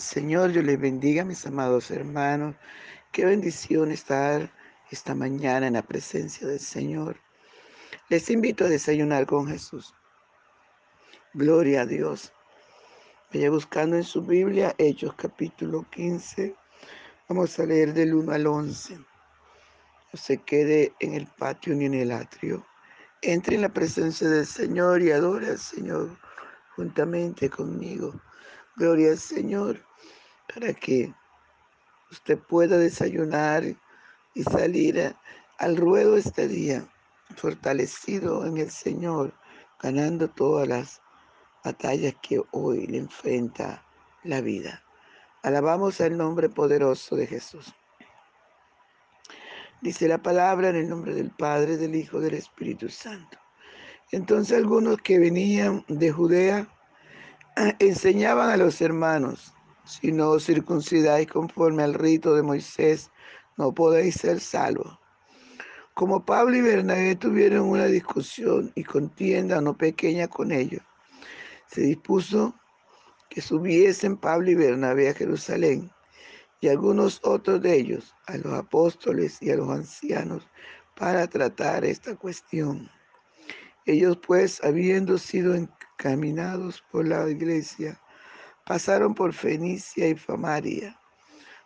Señor, yo les bendiga, mis amados hermanos. Qué bendición estar esta mañana en la presencia del Señor. Les invito a desayunar con Jesús. Gloria a Dios. Vaya buscando en su Biblia Hechos capítulo 15. Vamos a leer del 1 al 11. No se quede en el patio ni en el atrio. Entre en la presencia del Señor y adore al Señor juntamente conmigo. Gloria al Señor para que usted pueda desayunar y salir al ruedo este día, fortalecido en el Señor, ganando todas las batallas que hoy le enfrenta la vida. Alabamos el nombre poderoso de Jesús. Dice la palabra en el nombre del Padre, del Hijo, del Espíritu Santo. Entonces algunos que venían de Judea enseñaban a los hermanos, si no os circuncidáis conforme al rito de Moisés, no podéis ser salvos. Como Pablo y Bernabé tuvieron una discusión y contienda no pequeña con ellos, se dispuso que subiesen Pablo y Bernabé a Jerusalén y algunos otros de ellos a los apóstoles y a los ancianos para tratar esta cuestión. Ellos pues, habiendo sido caminados por la iglesia, pasaron por Fenicia y Famaria,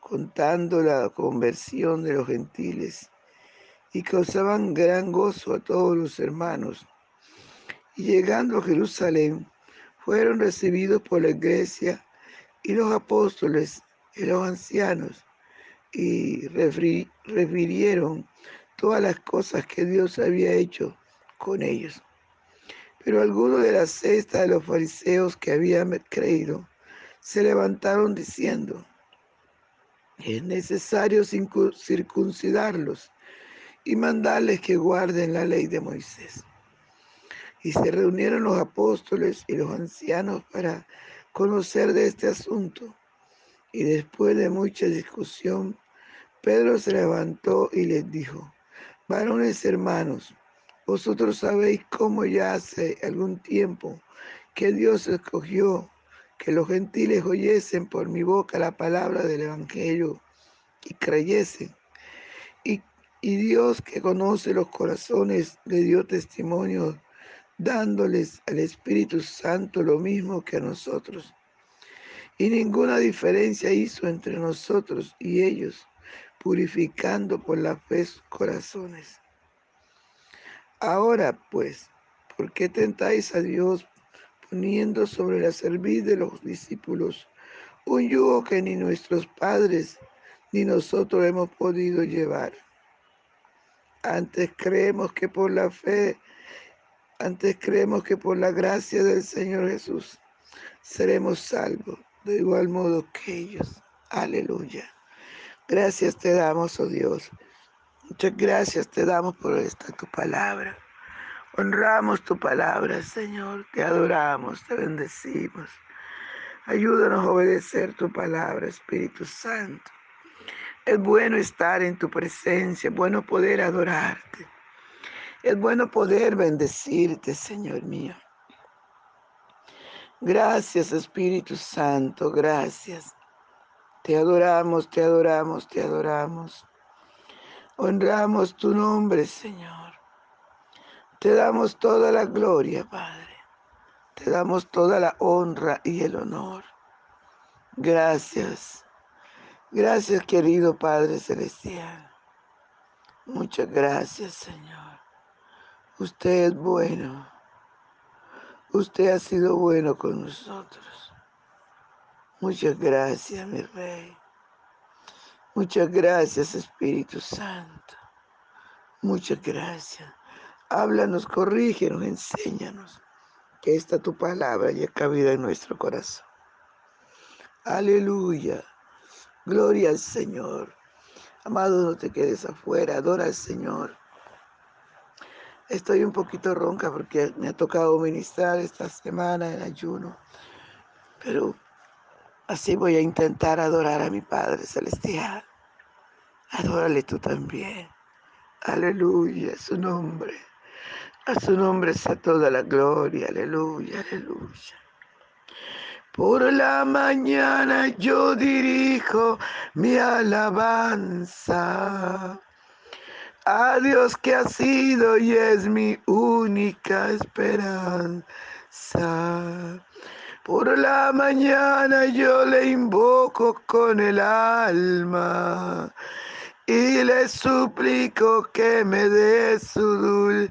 contando la conversión de los gentiles, y causaban gran gozo a todos los hermanos. Y llegando a Jerusalén, fueron recibidos por la iglesia y los apóstoles y los ancianos, y refirieron todas las cosas que Dios había hecho con ellos. Pero algunos de la cesta de los fariseos que habían creído se levantaron diciendo, es necesario circuncidarlos y mandarles que guarden la ley de Moisés. Y se reunieron los apóstoles y los ancianos para conocer de este asunto. Y después de mucha discusión, Pedro se levantó y les dijo, varones hermanos, vosotros sabéis cómo ya hace algún tiempo que Dios escogió que los gentiles oyesen por mi boca la palabra del Evangelio y creyesen. Y, y Dios que conoce los corazones le dio testimonio dándoles al Espíritu Santo lo mismo que a nosotros. Y ninguna diferencia hizo entre nosotros y ellos, purificando por la fe sus corazones. Ahora pues, ¿por qué tentáis a Dios poniendo sobre la cerviz de los discípulos un yugo que ni nuestros padres ni nosotros hemos podido llevar? Antes creemos que por la fe, antes creemos que por la gracia del Señor Jesús seremos salvos, de igual modo que ellos. Aleluya. Gracias te damos, oh Dios Muchas gracias te damos por esta tu palabra. Honramos tu palabra, Señor. Te adoramos, te bendecimos. Ayúdanos a obedecer tu palabra, Espíritu Santo. Es bueno estar en tu presencia, es bueno poder adorarte. Es bueno poder bendecirte, Señor mío. Gracias, Espíritu Santo, gracias. Te adoramos, te adoramos, te adoramos. Honramos tu nombre, Señor. Te damos toda la gloria, Padre. Te damos toda la honra y el honor. Gracias. Gracias, querido Padre Celestial. Muchas gracias, Señor. Usted es bueno. Usted ha sido bueno con nosotros. Muchas gracias, mi Rey. Muchas gracias, Espíritu Santo. Muchas gracias. Háblanos, corrígenos, enséñanos. Que esta tu palabra haya cabida en nuestro corazón. Aleluya. Gloria al Señor. Amado, no te quedes afuera. Adora al Señor. Estoy un poquito ronca porque me ha tocado ministrar esta semana en ayuno. Pero Así voy a intentar adorar a mi Padre Celestial. Adórale tú también. Aleluya, su nombre. Su nombre sea toda la gloria. Aleluya, aleluya. Por la mañana yo dirijo mi alabanza a Dios que ha sido y es mi única esperanza. Por la mañana yo le invoco con el alma y le suplico que me dé su dulce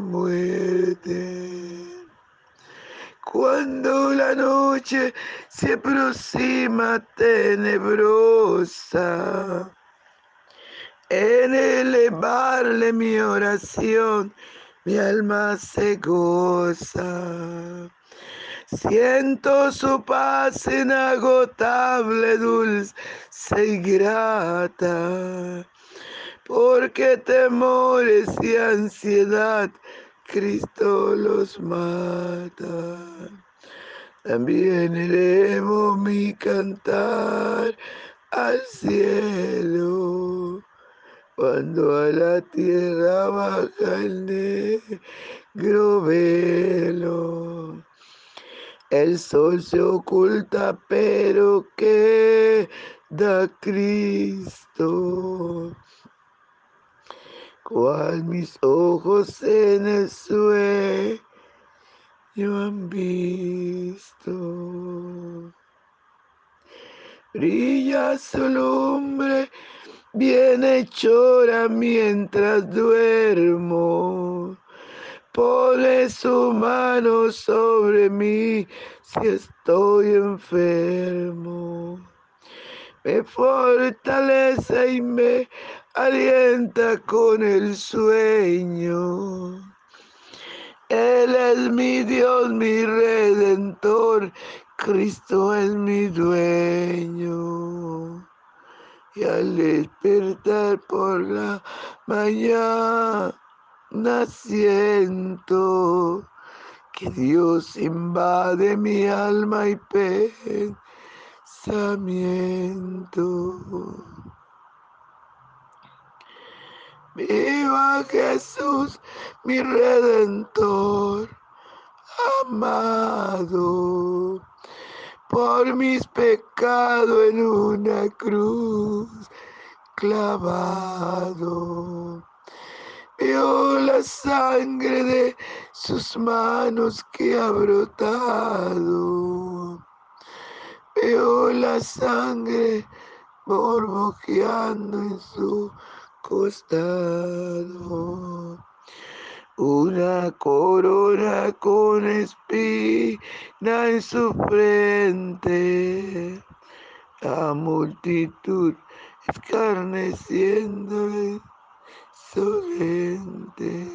muerte. Cuando la noche se aproxima tenebrosa, en elevarle mi oración, mi alma se goza. Siento su paz inagotable, dulce y grata, porque temores y ansiedad Cristo los mata. También elevo mi cantar al cielo, cuando a la tierra baja el negro velo. El sol se oculta, pero queda Cristo cual mis ojos en el sueño han visto. Brilla su lumbre, viene chora mientras duermo. Pone su mano sobre mí si estoy enfermo me fortalece y me alienta con el sueño. Él es mi Dios, mi redentor, Cristo es mi dueño. Y al despertar por la mañana siento que Dios invade mi alma y pensamiento Viva Jesús, mi redentor, amado, por mis pecados en una cruz clavado. Vio la sangre de sus manos que ha brotado Veo la sangre borbojeando en su costado. Una corona con espina en su frente. La multitud escarneciendo su gente.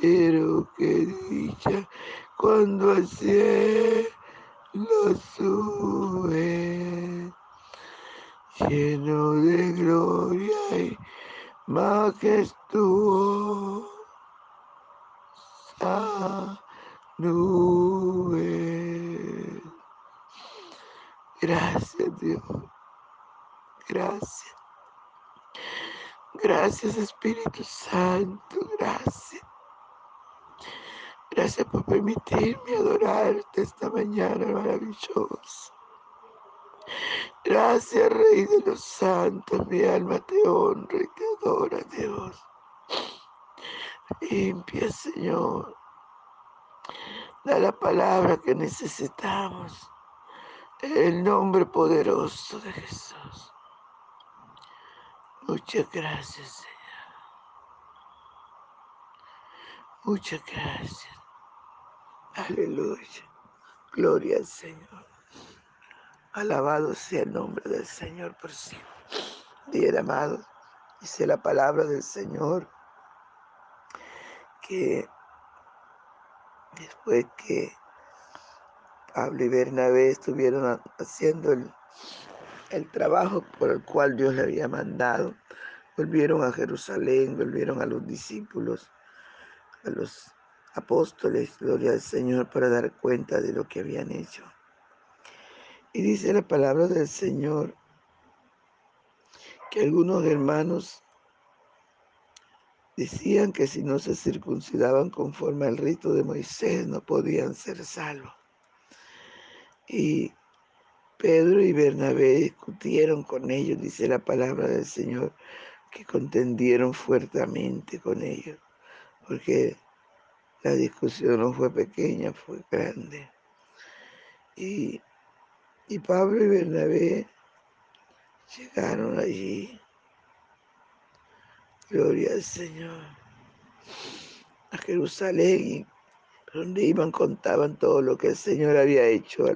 Pero qué dicha cuando al cielo lo sube, lleno de gloria y majestuosa nube. Gracias Dios, gracias. Gracias Espíritu Santo, gracias. Gracias por permitirme adorarte esta mañana maravillosa. Gracias, Rey de los Santos, mi alma te honra y te adora, Dios. Limpia, Señor. Da la palabra que necesitamos. En el nombre poderoso de Jesús. Muchas gracias, Señor. Muchas gracias. Aleluya. Gloria al Señor. Alabado sea el nombre del Señor por siempre. Bien, amado, dice la palabra del Señor que después que Pablo y Bernabé estuvieron haciendo el, el trabajo por el cual Dios le había mandado. Volvieron a Jerusalén, volvieron a los discípulos, a los apóstoles, gloria al Señor, para dar cuenta de lo que habían hecho. Y dice la palabra del Señor que algunos hermanos decían que si no se circuncidaban conforme al rito de Moisés no podían ser salvos. Y Pedro y Bernabé discutieron con ellos, dice la palabra del Señor, que contendieron fuertemente con ellos, porque la discusión no fue pequeña, fue grande. Y, y Pablo y Bernabé llegaron allí. Gloria al Señor. A Jerusalén, donde iban contaban todo lo que el Señor había hecho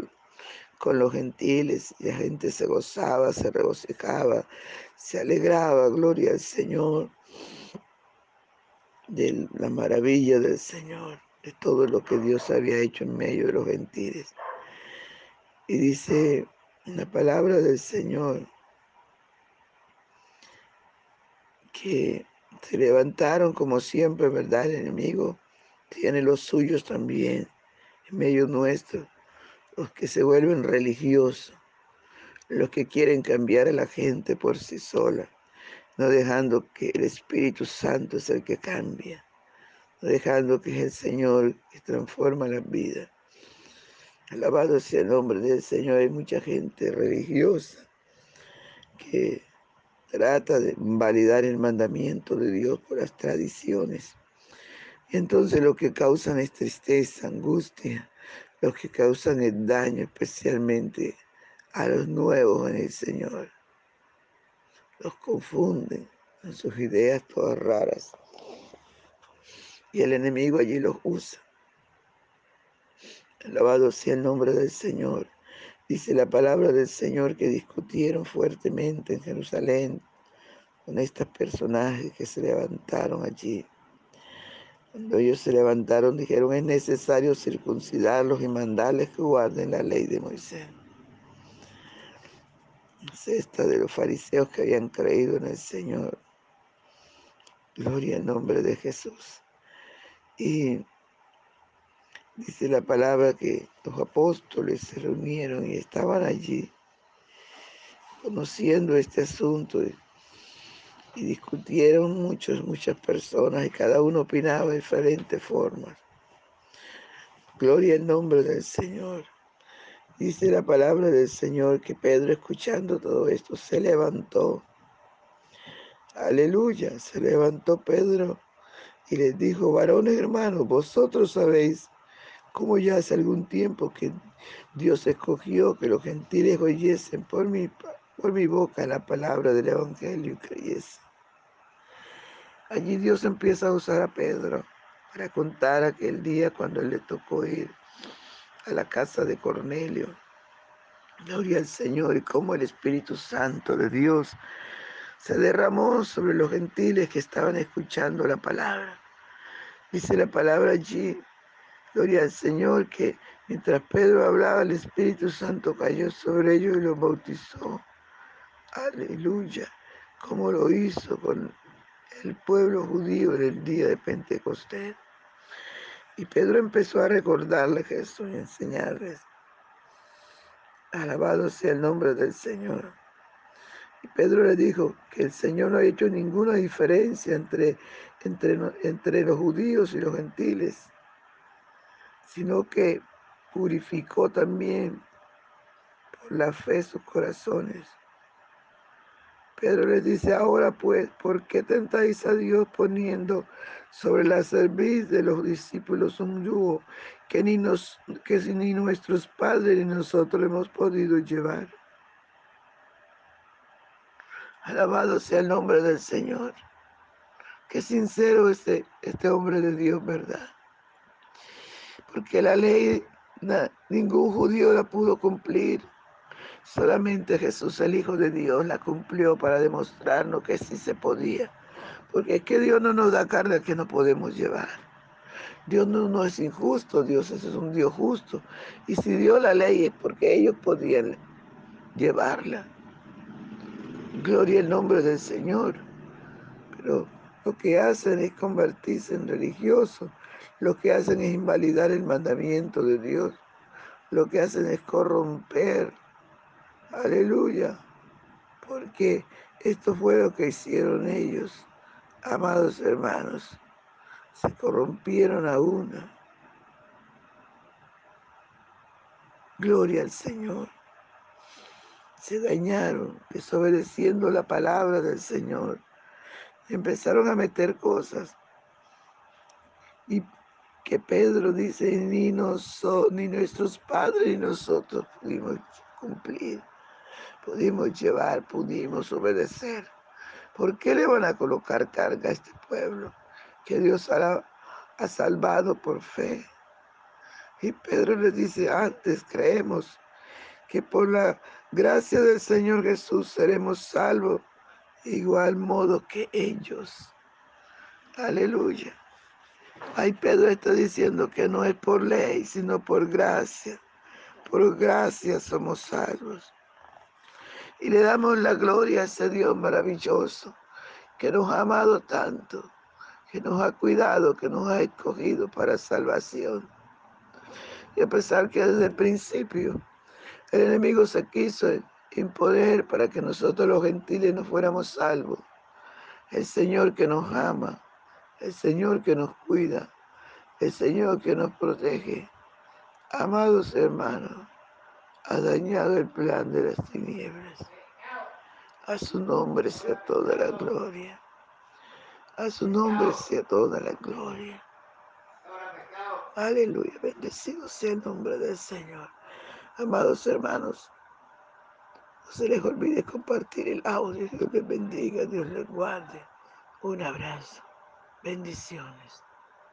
con los gentiles y la gente se gozaba, se regocijaba, se alegraba, gloria al Señor, de la maravilla del Señor, de todo lo que Dios había hecho en medio de los gentiles. Y dice la palabra del Señor que se levantaron como siempre, ¿verdad? El enemigo tiene los suyos también en medio nuestro los que se vuelven religiosos, los que quieren cambiar a la gente por sí sola, no dejando que el Espíritu Santo es el que cambia, no dejando que es el Señor que transforma la vida. Alabado sea el nombre del Señor. Hay mucha gente religiosa que trata de validar el mandamiento de Dios por las tradiciones. Y entonces lo que causan es tristeza, angustia, los que causan el daño especialmente a los nuevos en el Señor. Los confunden en sus ideas todas raras. Y el enemigo allí los usa. Alabado sea el nombre del Señor. Dice la palabra del Señor que discutieron fuertemente en Jerusalén con estos personajes que se levantaron allí. Cuando ellos se levantaron, dijeron, es necesario circuncidarlos y mandarles que guarden la ley de Moisés. Es esta de los fariseos que habían creído en el Señor. Gloria al nombre de Jesús. Y dice la palabra que los apóstoles se reunieron y estaban allí conociendo este asunto y discutieron muchos, muchas personas y cada uno opinaba de diferentes formas. Gloria al nombre del Señor. Dice la palabra del Señor que Pedro, escuchando todo esto, se levantó. Aleluya, se levantó Pedro y les dijo, varones hermanos, vosotros sabéis cómo ya hace algún tiempo que Dios escogió que los gentiles oyesen por mi, por mi boca la palabra del Evangelio y creyesen. Allí Dios empieza a usar a Pedro para contar aquel día cuando le tocó ir a la casa de Cornelio. Gloria al Señor y cómo el Espíritu Santo de Dios se derramó sobre los gentiles que estaban escuchando la palabra. Dice la palabra allí, gloria al Señor, que mientras Pedro hablaba, el Espíritu Santo cayó sobre ellos y los bautizó. Aleluya, como lo hizo con el pueblo judío en el día de Pentecostés. Y Pedro empezó a recordarles eso y enseñarles. Alabado sea el nombre del Señor. Y Pedro le dijo que el Señor no ha hecho ninguna diferencia entre, entre, entre los judíos y los gentiles, sino que purificó también por la fe sus corazones Pedro les dice, ahora pues, ¿por qué tentáis a Dios poniendo sobre la cerviz de los discípulos un yugo que ni, nos, que ni nuestros padres ni nosotros hemos podido llevar? Alabado sea el nombre del Señor. Qué sincero este, este hombre de Dios, ¿verdad? Porque la ley ningún judío la pudo cumplir. Solamente Jesús, el Hijo de Dios, la cumplió para demostrarnos que sí se podía. Porque es que Dios no nos da carga que no podemos llevar. Dios no, es injusto, Dios es un Dios justo. Y si dio la ley es porque ellos podían llevarla. Gloria al nombre del Señor. Pero lo que hacen es convertirse en religiosos. Lo que hacen es invalidar el mandamiento de Dios. Lo que hacen es corromper. Aleluya. Porque esto fue lo que hicieron ellos, amados hermanos. Se corrompieron a una. Gloria al Señor. Se dañaron desobedeciendo la palabra del Señor. Empezaron a meter cosas. Y que Pedro dice, ni, nosotros, ni nuestros padres ni nosotros pudimos cumplir, pudimos llevar, pudimos obedecer. ¿Por qué le van a colocar carga a este pueblo que Dios ha, ha salvado por fe? Y Pedro les dice, antes creemos que por la gracia del Señor Jesús seremos salvos, igual modo que ellos. Aleluya. Ay, Pedro está diciendo que no es por ley, sino por gracia. Por gracia somos salvos. Y le damos la gloria a ese Dios maravilloso que nos ha amado tanto, que nos ha cuidado, que nos ha escogido para salvación. Y a pesar que desde el principio el enemigo se quiso imponer para que nosotros los gentiles no fuéramos salvos, el Señor que nos ama, el Señor que nos cuida, el Señor que nos protege, amados hermanos, ha dañado el plan de las tinieblas. A su nombre sea toda la gloria. A su nombre sea toda la gloria. Aleluya, bendecido sea el nombre del Señor. Amados hermanos, no se les olvide compartir el audio. Dios les bendiga, Dios les guarde. Un abrazo. Bendiciones.